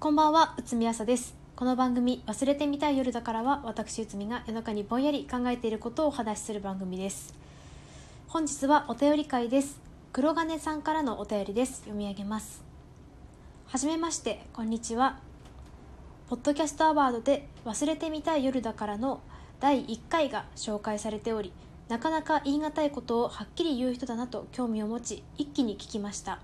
こんばんは、内海朝です。この番組、忘れてみたい夜だからは、私、内海が夜中にぼんやり考えていることをお話しする番組です。本日はお便り会です。黒金さんからのお便りです。読み上げます。はじめまして、こんにちは。ポッドキャストアワードで、忘れてみたい夜だからの第1回が紹介されており、なかなか言い難いことをはっきり言う人だなと興味を持ち、一気に聞きました。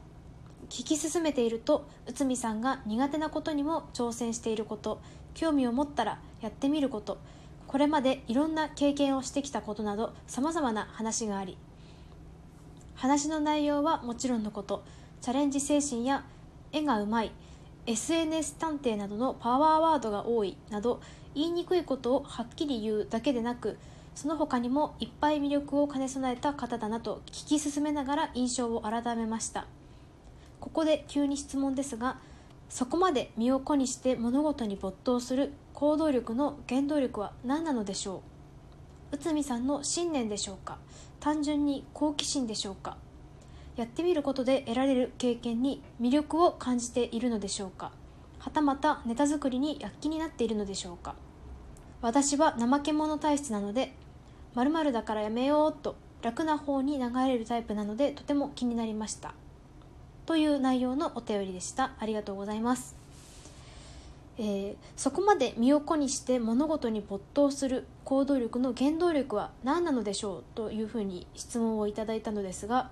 聞き進めていると内海さんが苦手なことにも挑戦していること興味を持ったらやってみることこれまでいろんな経験をしてきたことなどさまざまな話があり話の内容はもちろんのことチャレンジ精神や絵がうまい SNS 探偵などのパワーワードが多いなど言いにくいことをはっきり言うだけでなくその他にもいっぱい魅力を兼ね備えた方だなと聞き進めながら印象を改めました。ここで急に質問ですがそこまで身を粉にして物事に没頭する行動力の原動力は何なのでしょう？内海さんの信念でしょうか？単純に好奇心でしょうか？やってみることで得られる経験に魅力を感じているのでしょうか？はたまたネタ作りに躍起になっているのでしょうか？私は怠け者体質なので〇〇だからやめようと楽な方に流れるタイプなのでとても気になりました。という内容のお便りでしたありがとうございます、えーそこまで身を粉にして物事に没頭する行動力の原動力は何なのでしょうというふうに質問をいただいたのですが、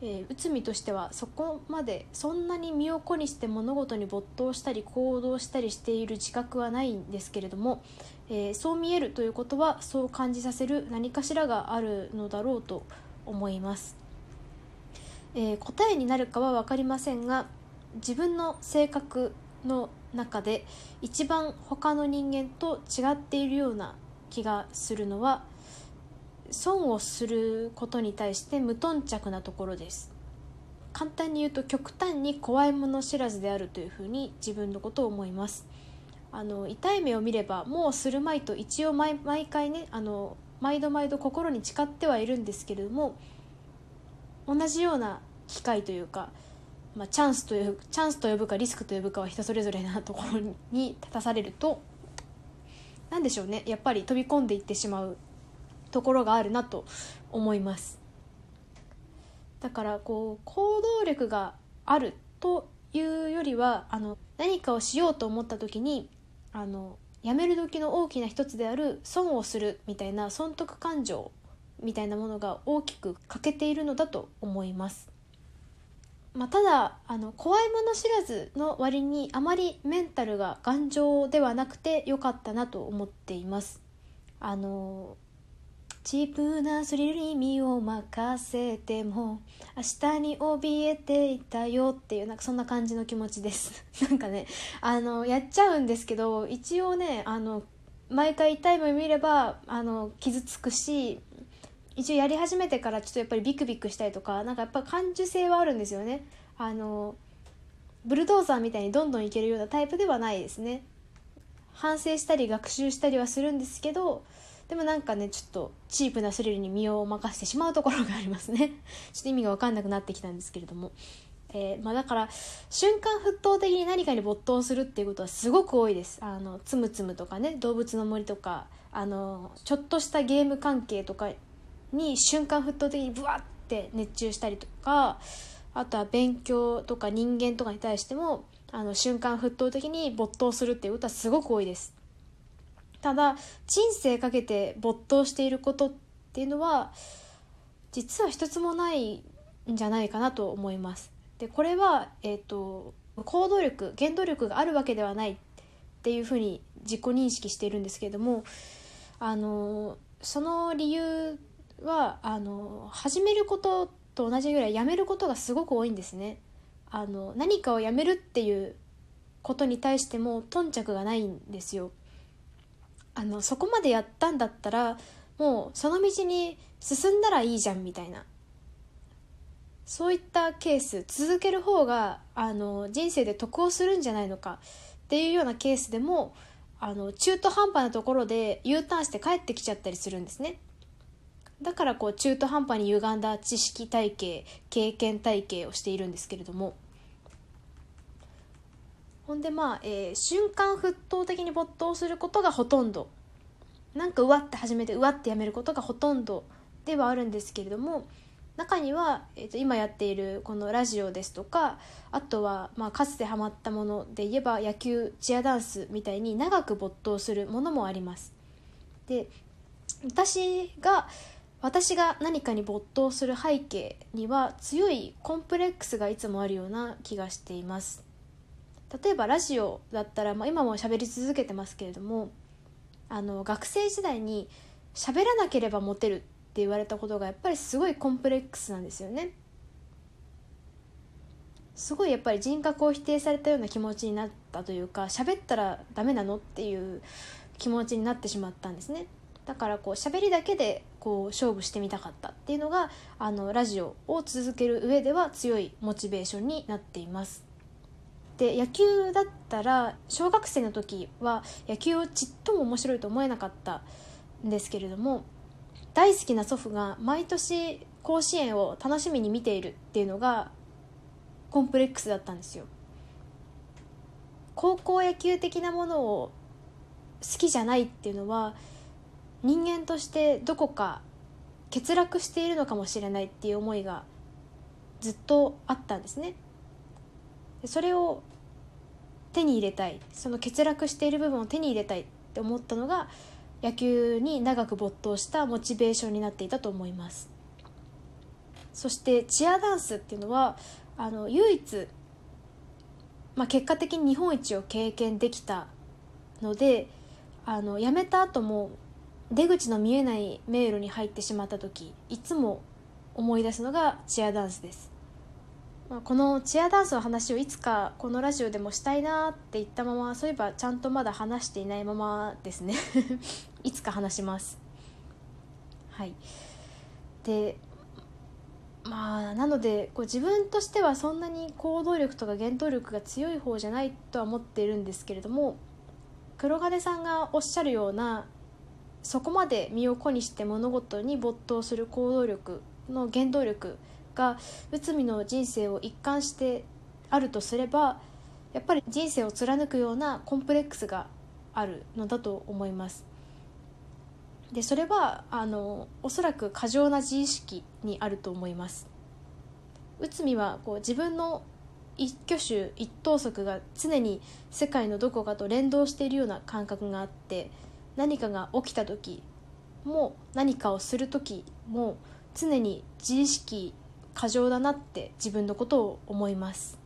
えー内海としてはそこまでそんなに身を粉にして物事に没頭したり行動したりしている自覚はないんですけれども、えーそう見えるということはそう感じさせる何かしらがあるのだろうと思います。えー答えになるかは分かりませんが自分の性格の中で一番他の人間と違っているような気がするのは損をすることに対して無頓着なところです。簡単に言うと極端に怖いもの知らずであるというふうに自分のことを思います。あの痛い目を見ればもうするまいと一応毎毎回ねあの毎度毎度心に誓ってはいるんですけれども同じような機会というか、まあ、チャンスというチャンスと呼ぶかリスクと呼ぶかは人それぞれなところに立たされると何でしょうねやっぱり飛び込んでいってしまうところがあるなと思いますだからこう行動力があるというよりはあの何かをしようと思った時にあのやめる時の大きな一つである損をするみたいな損得感情みたいなものが大きく欠けているのだと思います。まあ、ただあの怖いもの知らずの割にあまりメンタルが頑丈ではなくてよかったなと思っています。あのチープなスリルに身を任せても明日に怯えていたよっていうなんかそんな感じの気持ちです なんかねあのやっちゃうんですけど一応ねあの毎回痛い目見ればあの傷つくし一応やり始めてからちょっとやっぱりビクビクしたりとかなんかやっぱ感受性はあるんですよね。あのブルドーザーみたいにどんどんいけるようなタイプではないですね。反省したり学習したりはするんですけどでもなんかねちょっとチープなスリルに身を任せてしまうところがありますね。ちょっと意味が分かんなくなってきたんですけれども、えーまあ、だから瞬間沸騰的に何かに没頭するっていうことはすごく多いです。あのつむつむとかね動物の森とかあのちょっとしたゲーム関係とかに瞬間沸騰的にブワッて熱中したりとかあとは勉強とか人間とかに対してもあの瞬間沸騰的に没頭するっていうことはすごく多いです。ただ人生かけて没頭していることっていうのは実は一つもないんじゃないかなと思います。でこれは、えー、と行動力原動力があるわけではないっていうふうに自己認識しているんですけれどもあのその理由はあの始めることと同じぐらいやめることがすごく多いんですね。あの何かをやめるっていうことに対しても頓着がないんですよ。あのそこまでやったんだったらもうその道に進んだらいいじゃんみたいな。そういったケース続ける方があの人生で得をするんじゃないのか。っていうようなケースでもあの中途半端なところで U ターンして帰ってきちゃったりするんですね。だからこう中途半端に歪んだ知識体系経験体系をしているんですけれども。ほんでまあ、えー瞬間沸騰的に没頭することがほとんど。なんかうわって始めてうわってやめることがほとんどではあるんですけれども。中には、えー、と今やっているこのラジオですとかあとは、まあ、かつてハマったもので言えば野球チアダンスみたいに長く没頭するものもあります。で私が私が何かに没頭する背景には強いコンプレックスがいつもあるような気がしています。例えばラジオだったら、まあ、今も喋り続けてますけれどもあの学生時代に喋らなければモテるって言われたことがやっぱりすごいコンプレックスなんですよね。すごいやっぱり人格を否定されたような気持ちになったというか喋ったらダメなのっていう気持ちになってしまったんですね。だからこう喋りだけでこう勝負してみたかったっていうのがあのラジオを続ける上では強いモチベーションになっています。で野球だったら小学生の時は野球をちっとも面白いと思えなかったんですけれども大好きな祖父が毎年甲子園を楽しみに見ているっていうのがコンプレックスだったんですよ。高校野球的なものを好きじゃないっていうのは人間としてどこか欠落しているのかもしれないっていう思いがずっとあったんですね。それを手に入れたい。その欠落している部分を手に入れたいって思ったのが野球に長く没頭したモチベーションになっていたと思います。そしてチアダンスっていうのはあの唯一、まあ、結果的に日本一を経験できたのであの辞めた後も出口の見えない迷路に入ってしまった時いつも思い出すのがチアダンスです、まあ、このチアダンスの話をいつかこのラジオでもしたいなって言ったままそういえばちゃんとまだ話していないままですね。いつか話します。はい。でまあなのでこう自分としてはそんなに行動力とか原動力が強い方じゃないとは思っているんですけれども黒金さんがおっしゃるようなそこまで身を粉にして物事に没頭する行動力の原動力が内海の人生を一貫してあるとすればやっぱり人生を貫くようなコンプレックスがあるのだと思います。でそれはあのおそらく過剰な自意識にあると思います。内海はこう自分の一挙手一投足が常に世界のどこかと連動しているような感覚があって何かが起きた時も何かをする時も常に自意識過剰だなって自分のことを思います、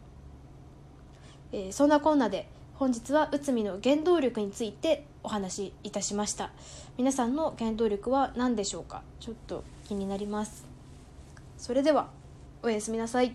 えー、そんなこんなで本日は内海の原動力についてお話しいたしました。皆さんの原動力は何でしょうか？ちょっと気になります。それではおやすみなさい。